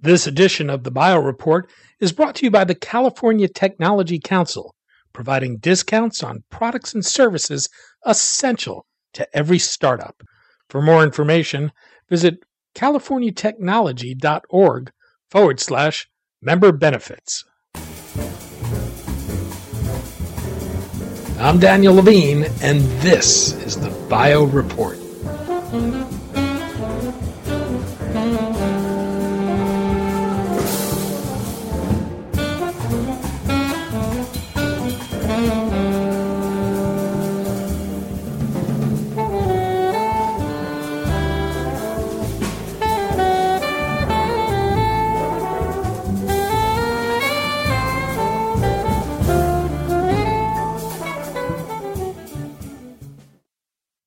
This edition of the Bio Report is brought to you by the California Technology Council, providing discounts on products and services essential to every startup. For more information, visit californiatechnology.org forward slash member benefits. I'm Daniel Levine, and this is the Bio Report.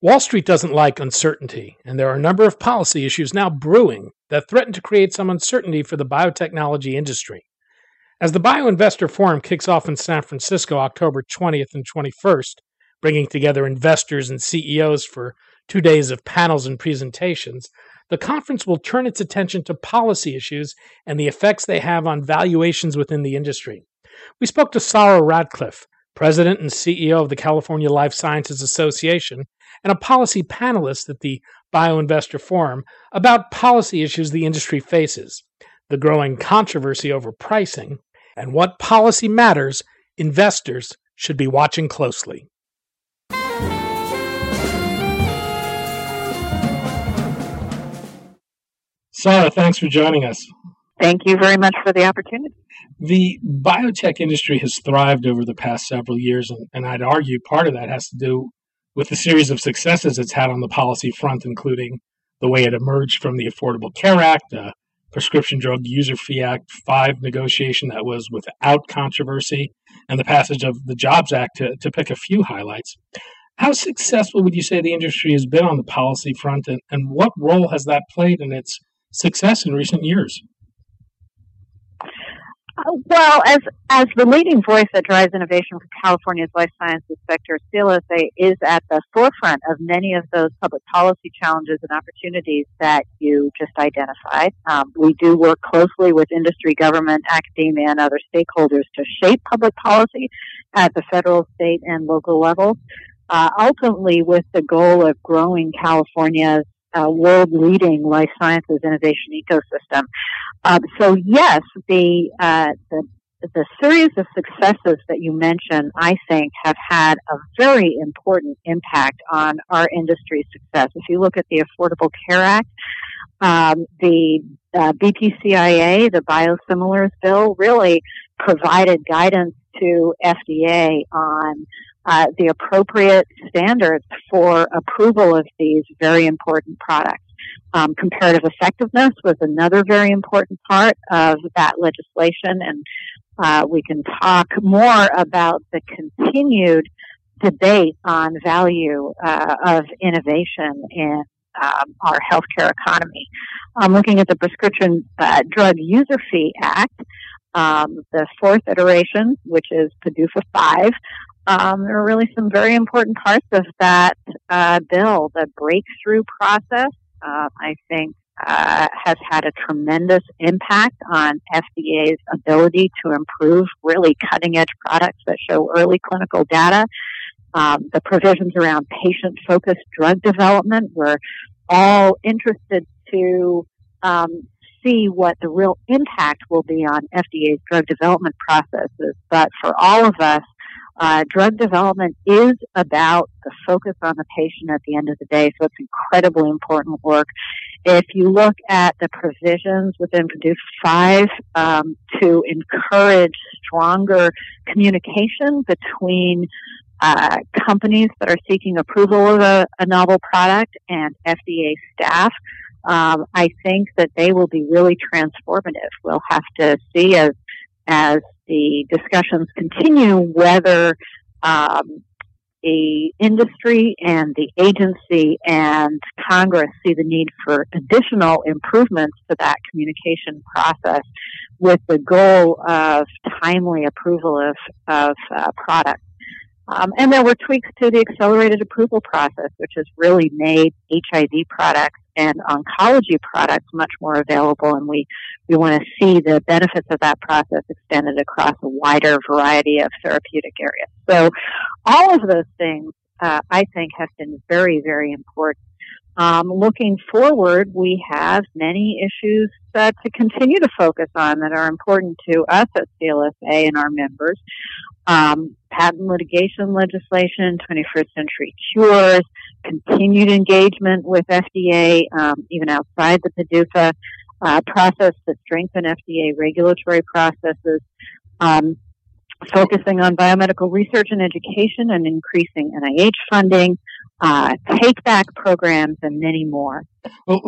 Wall Street doesn't like uncertainty, and there are a number of policy issues now brewing that threaten to create some uncertainty for the biotechnology industry. As the BioInvestor Forum kicks off in San Francisco October 20th and 21st, bringing together investors and CEOs for two days of panels and presentations, the conference will turn its attention to policy issues and the effects they have on valuations within the industry. We spoke to Sara Radcliffe, President and CEO of the California Life Sciences Association, and a policy panelist at the BioInvestor Forum about policy issues the industry faces, the growing controversy over pricing, and what policy matters investors should be watching closely. Sara, thanks for joining us. Thank you very much for the opportunity. The biotech industry has thrived over the past several years, and, and I'd argue part of that has to do with the series of successes it's had on the policy front, including the way it emerged from the Affordable Care Act, uh, Prescription Drug User Fee Act 5 negotiation that was without controversy, and the passage of the Jobs Act, to, to pick a few highlights. How successful would you say the industry has been on the policy front, and, and what role has that played in its success in recent years? Well, as as the leading voice that drives innovation for California's life sciences sector, CLSA is at the forefront of many of those public policy challenges and opportunities that you just identified. Um, we do work closely with industry, government, academia, and other stakeholders to shape public policy at the federal, state, and local levels. Uh, ultimately, with the goal of growing California's uh, world-leading life sciences innovation ecosystem. Um, so yes, the, uh, the the series of successes that you mentioned, I think, have had a very important impact on our industry's success. If you look at the Affordable Care Act, um, the uh, BPCIA, the biosimilars bill, really provided guidance to FDA on uh, the appropriate standards for approval of these very important products. Um, comparative effectiveness was another very important part of that legislation, and uh, we can talk more about the continued debate on value uh, of innovation in um, our healthcare economy. I'm looking at the Prescription uh, Drug User Fee Act, um, the fourth iteration, which is PDUFA 5, um, there are really some very important parts of that uh, bill. The breakthrough process, uh, I think, uh, has had a tremendous impact on FDA's ability to improve really cutting edge products that show early clinical data. Um, the provisions around patient focused drug development, we're all interested to um, see what the real impact will be on FDA's drug development processes. But for all of us, uh, drug development is about the focus on the patient at the end of the day, so it's incredibly important work. If you look at the provisions within PDUFA 5 um, to encourage stronger communication between uh, companies that are seeking approval of a, a novel product and FDA staff, um, I think that they will be really transformative. We'll have to see as as the discussions continue whether um, the industry and the agency and Congress see the need for additional improvements to that communication process with the goal of timely approval of, of uh, products. Um, and there were tweaks to the accelerated approval process, which has really made HIV products and oncology products much more available. And we, we want to see the benefits of that process extended across a wider variety of therapeutic areas. So all of those things, uh, I think, have been very, very important. Um, looking forward, we have many issues uh, to continue to focus on that are important to us at CLSA and our members um, patent litigation legislation, 21st century cures, continued engagement with FDA, um, even outside the PDUFA uh, process to strengthen FDA regulatory processes, um, focusing on biomedical research and education and increasing NIH funding, uh, take back programs, and many more. Well,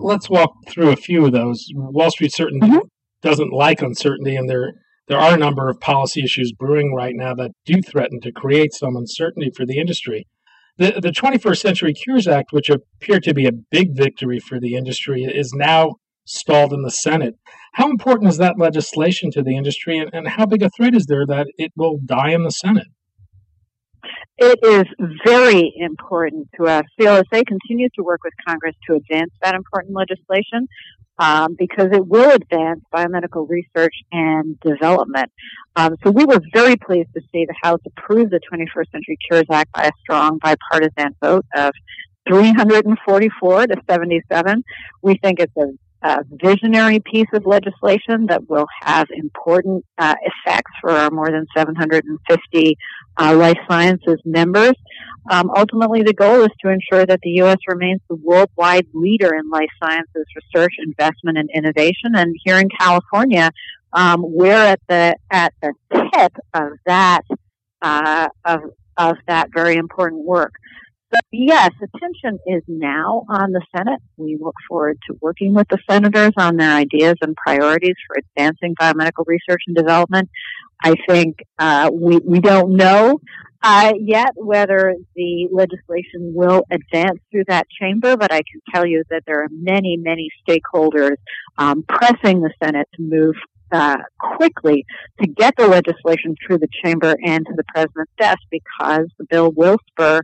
let's walk through a few of those. Wall Street certainly mm-hmm. doesn't like uncertainty, and they're there are a number of policy issues brewing right now that do threaten to create some uncertainty for the industry. The, the 21st Century Cures Act, which appeared to be a big victory for the industry, is now stalled in the Senate. How important is that legislation to the industry, and, and how big a threat is there that it will die in the Senate? It is very important to us. CLSA continues to work with Congress to advance that important legislation um, because it will advance biomedical research and development. Um, so we were very pleased to see the House approve the 21st Century Cures Act by a strong bipartisan vote of 344 to 77. We think it's a a visionary piece of legislation that will have important uh, effects for our more than 750 uh, life sciences members. Um, ultimately, the goal is to ensure that the U.S. remains the worldwide leader in life sciences research, investment, and innovation. And here in California, um, we're at the at the tip of that uh, of of that very important work. Yes, attention is now on the Senate. We look forward to working with the senators on their ideas and priorities for advancing biomedical research and development. I think uh, we we don't know uh, yet whether the legislation will advance through that chamber, but I can tell you that there are many, many stakeholders um, pressing the Senate to move uh, quickly to get the legislation through the chamber and to the president's desk because the bill will spur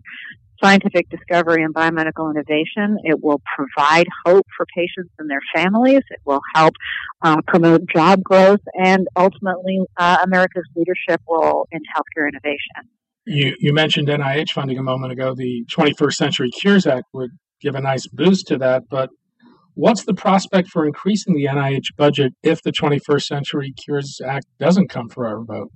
scientific discovery and biomedical innovation. It will provide hope for patients and their families. It will help uh, promote job growth and ultimately uh, America's leadership role in healthcare innovation. You, you mentioned NIH funding a moment ago. The 21st Century Cures Act would give a nice boost to that, but what's the prospect for increasing the NIH budget if the 21st Century Cures Act doesn't come for our vote?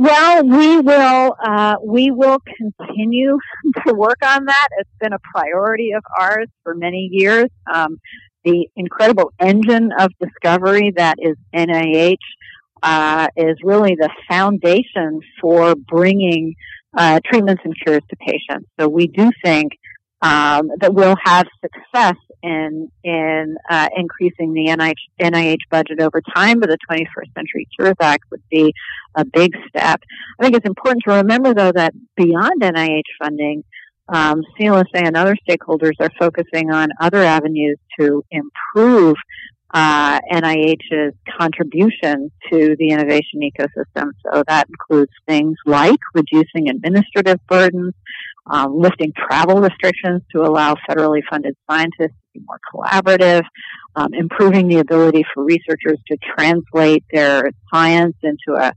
Well, we will uh, we will continue to work on that. It's been a priority of ours for many years. Um, the incredible engine of discovery that is NIH uh, is really the foundation for bringing uh, treatments and cures to patients. So we do think um, that we'll have success in in uh, increasing the NIH, NIH budget over time, but the 21st Century Cures Act would be a big step. I think it's important to remember, though, that beyond NIH funding, um, CLSA and other stakeholders are focusing on other avenues to improve uh, NIH's contribution to the innovation ecosystem. So that includes things like reducing administrative burdens, um, lifting travel restrictions to allow federally funded scientists to be more collaborative, um, improving the ability for researchers to translate their science into a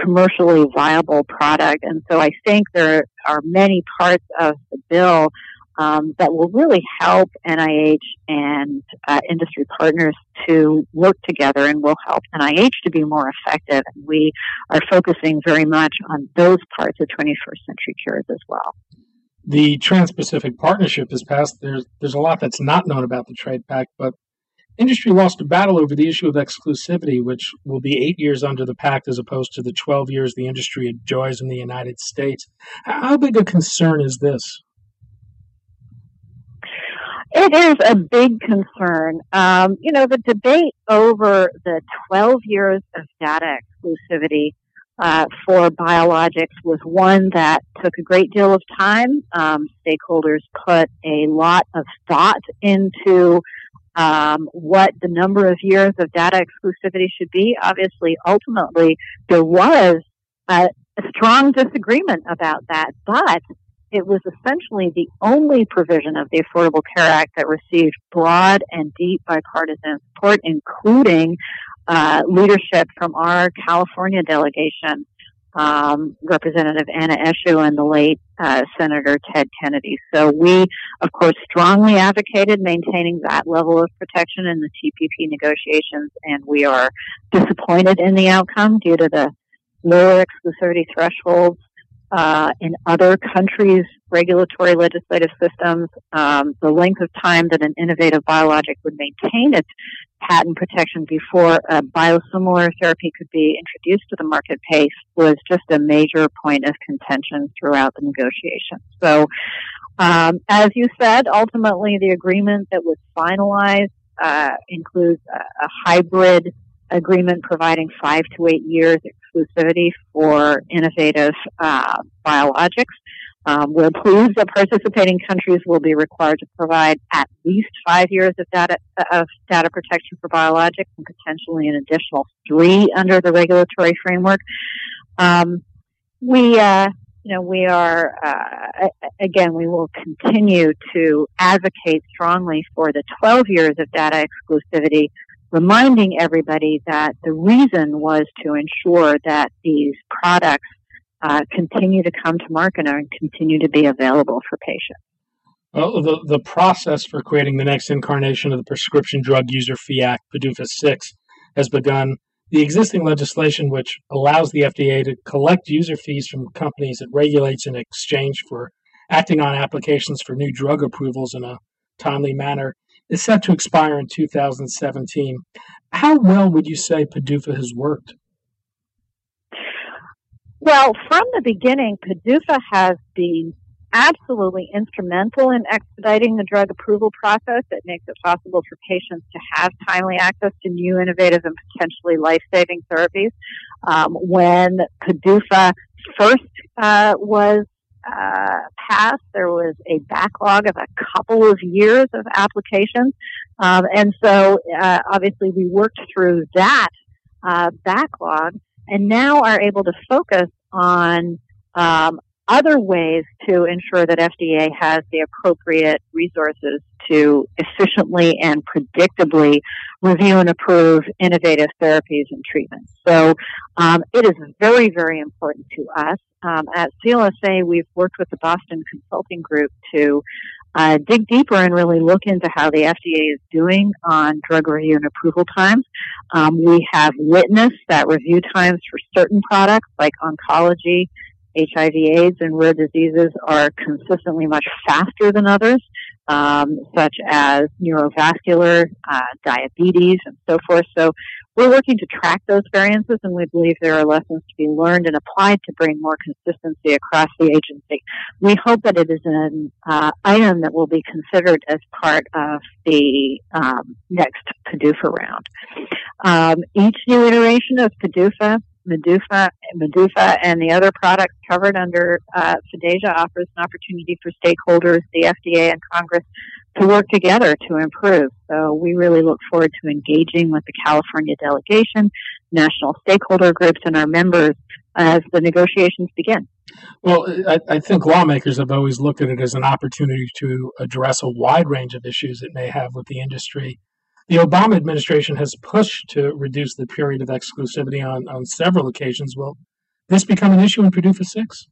commercially viable product. And so I think there are many parts of the bill um, that will really help NIH and uh, industry partners to work together and will help NIH to be more effective. And we are focusing very much on those parts of 21st century cures as well the Trans-Pacific Partnership has passed. There's there's a lot that's not known about the trade pact, but industry lost a battle over the issue of exclusivity, which will be eight years under the pact as opposed to the 12 years the industry enjoys in the United States. How big a concern is this? It is a big concern. Um, you know, the debate over the 12 years of data exclusivity uh, for biologics was one that took a great deal of time. Um, stakeholders put a lot of thought into um, what the number of years of data exclusivity should be. Obviously, ultimately, there was a, a strong disagreement about that, but it was essentially the only provision of the Affordable Care Act that received broad and deep bipartisan support, including uh, leadership from our California delegation, um, Representative Anna Eshoo and the late uh, Senator Ted Kennedy. So we, of course, strongly advocated maintaining that level of protection in the TPP negotiations, and we are disappointed in the outcome due to the lower exclusivity thresholds uh, in other countries' regulatory legislative systems, um, the length of time that an innovative biologic would maintain its patent protection before a biosimilar therapy could be introduced to the marketplace was just a major point of contention throughout the negotiations. So, um, as you said, ultimately the agreement that was finalized uh, includes a, a hybrid agreement providing five to eight years exclusivity for innovative uh, biologics. Um, we're pleased that participating countries will be required to provide at least five years of data of data protection for biologics and potentially an additional three under the regulatory framework. Um, we, uh, you know, we are uh, again. We will continue to advocate strongly for the 12 years of data exclusivity reminding everybody that the reason was to ensure that these products uh, continue to come to market and continue to be available for patients. Well, the, the process for creating the next incarnation of the Prescription Drug User Fee Act, PDUFA 6, has begun. The existing legislation, which allows the FDA to collect user fees from companies it regulates in exchange for acting on applications for new drug approvals in a timely manner, is set to expire in 2017. How well would you say PDUFA has worked? Well, from the beginning, PDUFA has been absolutely instrumental in expediting the drug approval process. It makes it possible for patients to have timely access to new, innovative, and potentially life-saving therapies. Um, when PDUFA first uh, was uh, passed, there was a backlog of a couple of years of applications. Um, and so, uh, obviously, we worked through that uh, backlog and now are able to focus on um, other ways to ensure that FDA has the appropriate resources to efficiently and predictably review and approve innovative therapies and treatments. So um, it is very, very important to us. Um, at CLSA, we've worked with the Boston Consulting Group to uh, dig deeper and really look into how the FDA is doing on drug review and approval times. Um, we have witnessed that review times for certain products like oncology, HIV, AIDS, and rare diseases are consistently much faster than others, um, such as neurovascular, uh, diabetes, and so forth. So we're working to track those variances, and we believe there are lessons to be learned and applied to bring more consistency across the agency. We hope that it is an uh, item that will be considered as part of the um, next PDUFA round. Um, each new iteration of PDUFA MDUFA, MDUFA and the other products covered under uh, FDASIA offers an opportunity for stakeholders, the FDA and Congress to work together to improve. So we really look forward to engaging with the California delegation, national stakeholder groups, and our members as the negotiations begin. Well, I, I, think lawmakers have always looked at it as an opportunity to address a wide range of issues it may have with the industry. The Obama administration has pushed to reduce the period of exclusivity on, on several occasions. Will this become an issue in PDUFA 6?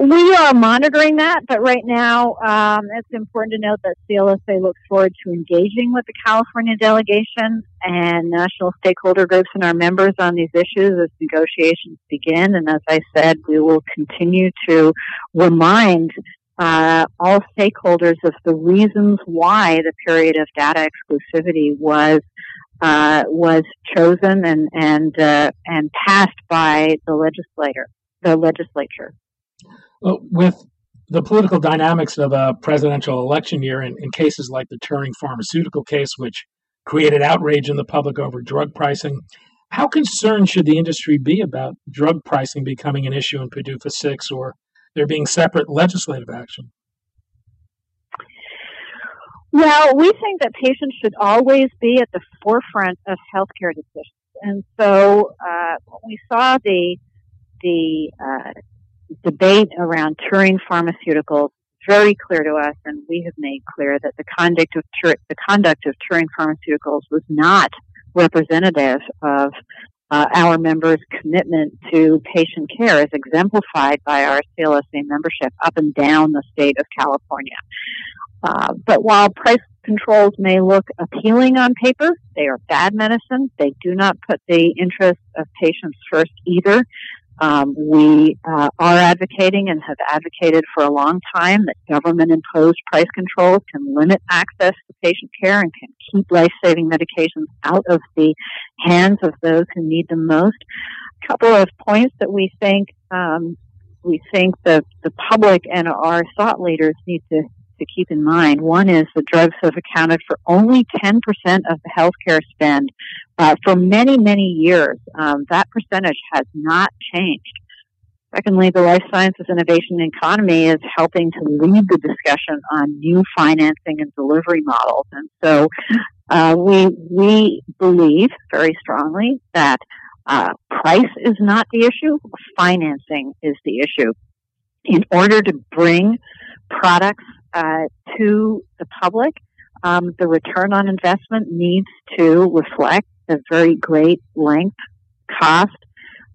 We are monitoring that, but right now um, it's important to note that CLSA looks forward to engaging with the California delegation and national stakeholder groups and our members on these issues as negotiations begin. And as I said, we will continue to remind uh, all stakeholders of the reasons why the period of data exclusivity was uh, was chosen and and uh, and passed by the legislator, the legislature. Well, with the political dynamics of a presidential election year, in, in cases like the Turing pharmaceutical case, which created outrage in the public over drug pricing, how concerned should the industry be about drug pricing becoming an issue in PDUFA 6 or there being separate legislative action? Well, we think that patients should always be at the forefront of healthcare decisions. And so uh, we saw the the uh, debate around Turing Pharmaceuticals very clear to us, and we have made clear that the conduct of the conduct of Turing Pharmaceuticals was not representative of uh, our members' commitment to patient care, is exemplified by our CLSA membership up and down the state of California. Uh, but while price controls may look appealing on paper, they are bad medicine. They do not put the interests of patients first either. Um, we uh, are advocating and have advocated for a long time that government imposed price controls can limit access to patient care and can keep life saving medications out of the hands of those who need them most. A couple of points that we think um, we think that the public and our thought leaders need to to keep in mind. One is that drugs have accounted for only 10% of the healthcare spend uh, for many, many years. Um, that percentage has not changed. Secondly, the life sciences innovation economy is helping to lead the discussion on new financing and delivery models. And so uh, we we believe very strongly that uh, price is not the issue, financing is the issue. In order to bring products uh, to the public, um, the return on investment needs to reflect the very great length, cost,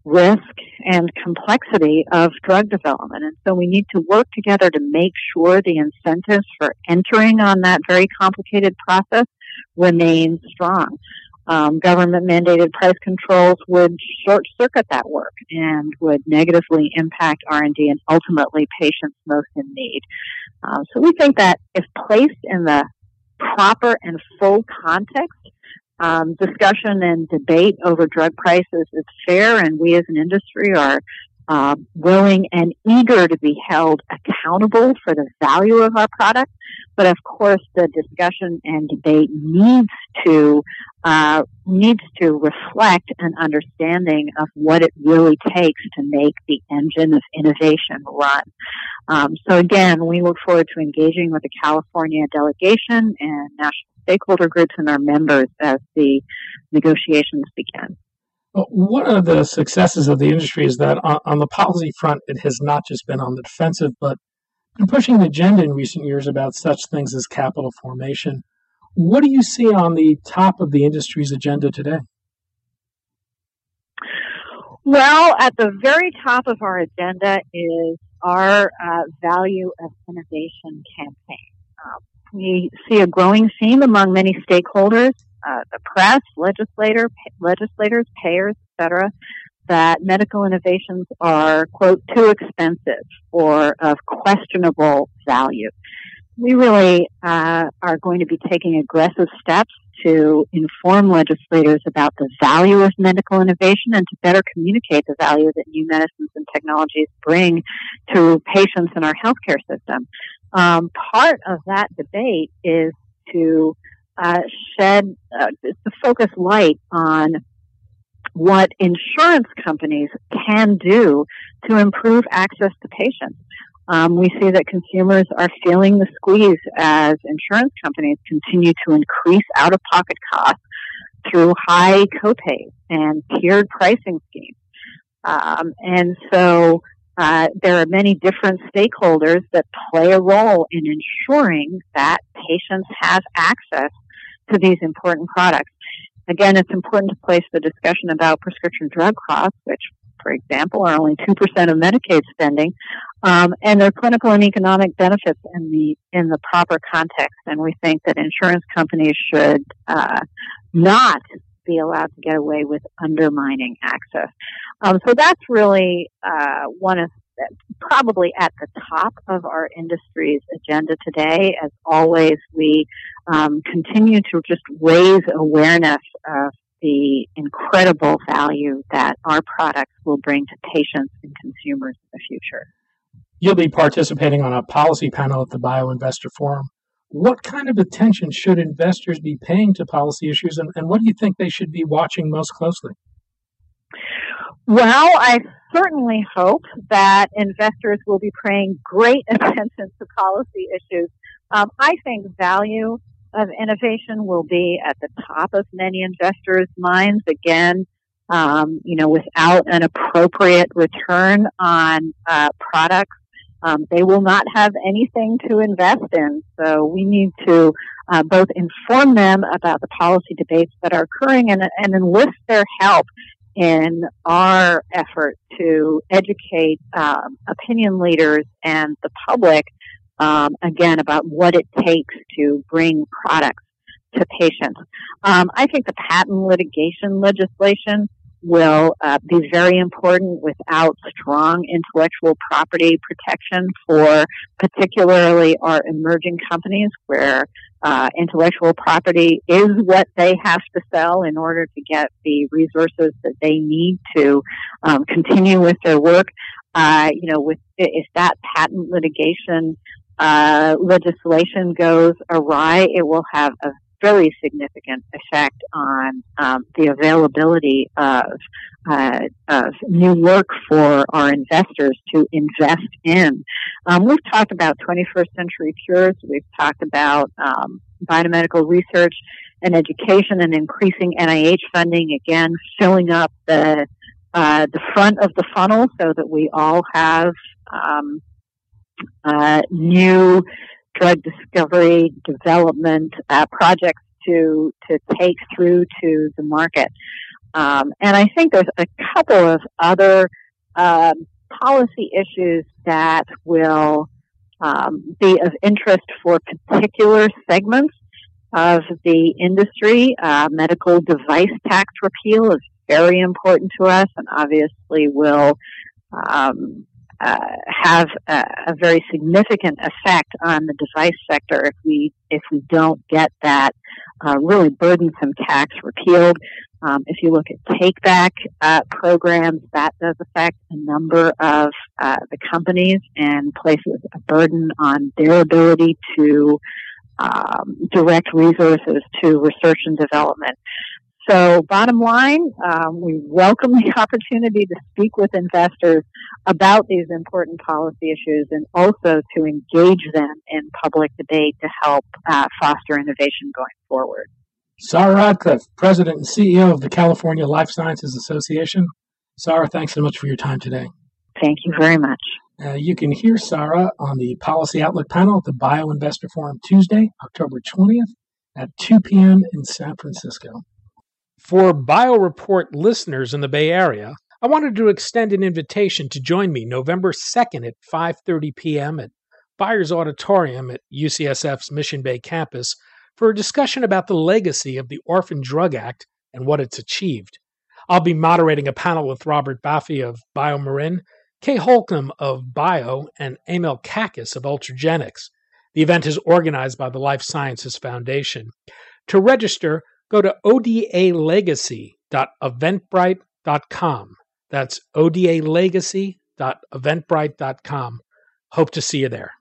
risk, and complexity of drug development. And so we need to work together to make sure the incentives for entering on that very complicated process remain strong. Um, government mandated price controls would short circuit that work and would negatively impact R&D and ultimately patients most in need. Um, so we think that if placed in the proper and full context, um, discussion and debate over drug prices is fair, and we as an industry are uh, willing and eager to be held accountable for the value of our product. But of course, the discussion and debate needs to uh, needs to reflect an understanding of what it really takes to make the engine of innovation run. Um, so again, we look forward to engaging with the California delegation and national stakeholder groups and our members as the negotiations begin. One of the successes of the industry is that on, on, the policy front, it has not just been on the defensive, but been pushing the agenda in recent years about such things as capital formation. What do you see on the top of the industry's agenda today? Well, at the very top of our agenda is our uh, value of innovation campaign. Uh, we see a growing theme among many stakeholders, uh, the press, legislator, legislators, payers, etc., that medical innovations are, quote, too expensive or of questionable value. We really uh, are going to be taking aggressive steps to inform legislators about the value of medical innovation and to better communicate the value that new medicines and technologies bring to patients in our healthcare system. Um, part of that debate is to uh, shed, uh, to focus light on what insurance companies can do to improve access to patients. Um, we see that consumers are feeling the squeeze as insurance companies continue to increase out of pocket costs through high copays and tiered pricing schemes. Um, and so uh, there are many different stakeholders that play a role in ensuring that patients have access to these important products. Again, it's important to place the discussion about prescription drug costs, which, for example, are only 2% of Medicaid spending, um, and their clinical and economic benefits in the in the proper context. And we think that insurance companies should uh, not be allowed to get away with undermining access. Um, so that's really uh, one of probably at the top of our industry's agenda today. As always, we um, continue to just raise awareness of the incredible value that our products will bring to patients and consumers in the future. You'll be participating on a policy panel at the BioInvestor Forum. What kind of attention should investors be paying to policy issues, and, and what do you think they should be watching most closely? Well, I certainly hope that investors will be paying great attention to policy issues. Um, I think value of innovation will be at the top of many investors' minds. Again, um, you know, without an appropriate return on uh, products, um, they will not have anything to invest in. So we need to uh, both inform them about the policy debates that are occurring and, and enlist their help in our effort to educate um, opinion leaders and the public um, again about what it takes to bring products to patients. Um, I think the patent litigation legislation will uh, be very important without strong intellectual property protection for particularly our emerging companies where uh, intellectual property is what they have to sell in order to get the resources that they need to um, continue with their work. Uh, you know, with if that patent litigation uh, legislation goes awry, it will have a very significant effect on um, the availability of, uh, of new work for our investors to invest in. Um, we've talked about 21st century cures. We've talked about um, biomedical research and education and increasing NIH funding. Again, filling up the uh, the front of the funnel so that we all have um, uh, new drug discovery development uh, projects to to take through to the market. Um, and I think there's a couple of other um, policy issues that will um, be of interest for particular segments of the industry. Uh, medical device tax repeal is very important to us and obviously will um, uh, have a, a, very significant effect on the device sector if we if we don't get that uh, really burdensome tax repealed. Um, if you look at take back uh, programs, that does affect a number of uh, the companies and places a burden on their ability to um, direct resources to research and development. So bottom line, um, we welcome the opportunity to speak with investors about these important policy issues and also to engage them in public debate to help uh, foster innovation going forward. Sara Radcliffe, President and CEO of the California Life Sciences Association. Sara, thanks so much for your time today. Thank you very much. Uh, you can hear Sara on the Policy Outlook panel at the BioInvestor Forum Tuesday, October 20th at 2 p.m. in San Francisco. For BioReport listeners in the Bay Area, I wanted to extend an invitation to join me November 2nd at 5:30 p.m. at Byers Auditorium at UCSF's Mission Bay campus for a discussion about the legacy of the Orphan Drug Act and what it's achieved. I'll be moderating a panel with Robert Baffi of BioMarin, Kay Holcombe of Bio, and Emil Kakkis of Ultragenyx. The event is organized by the Life Sciences Foundation. To register, go to odalegacy.eventbrite.com. That's odalegacy.eventbrite.com. Hope to see you there.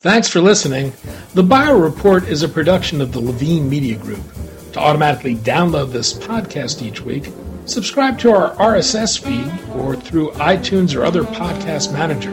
Thanks for listening. The Bio Report is a production of the Levine Media Group. To automatically download this podcast each week, subscribe to our RSS feed or through iTunes or other podcast manager.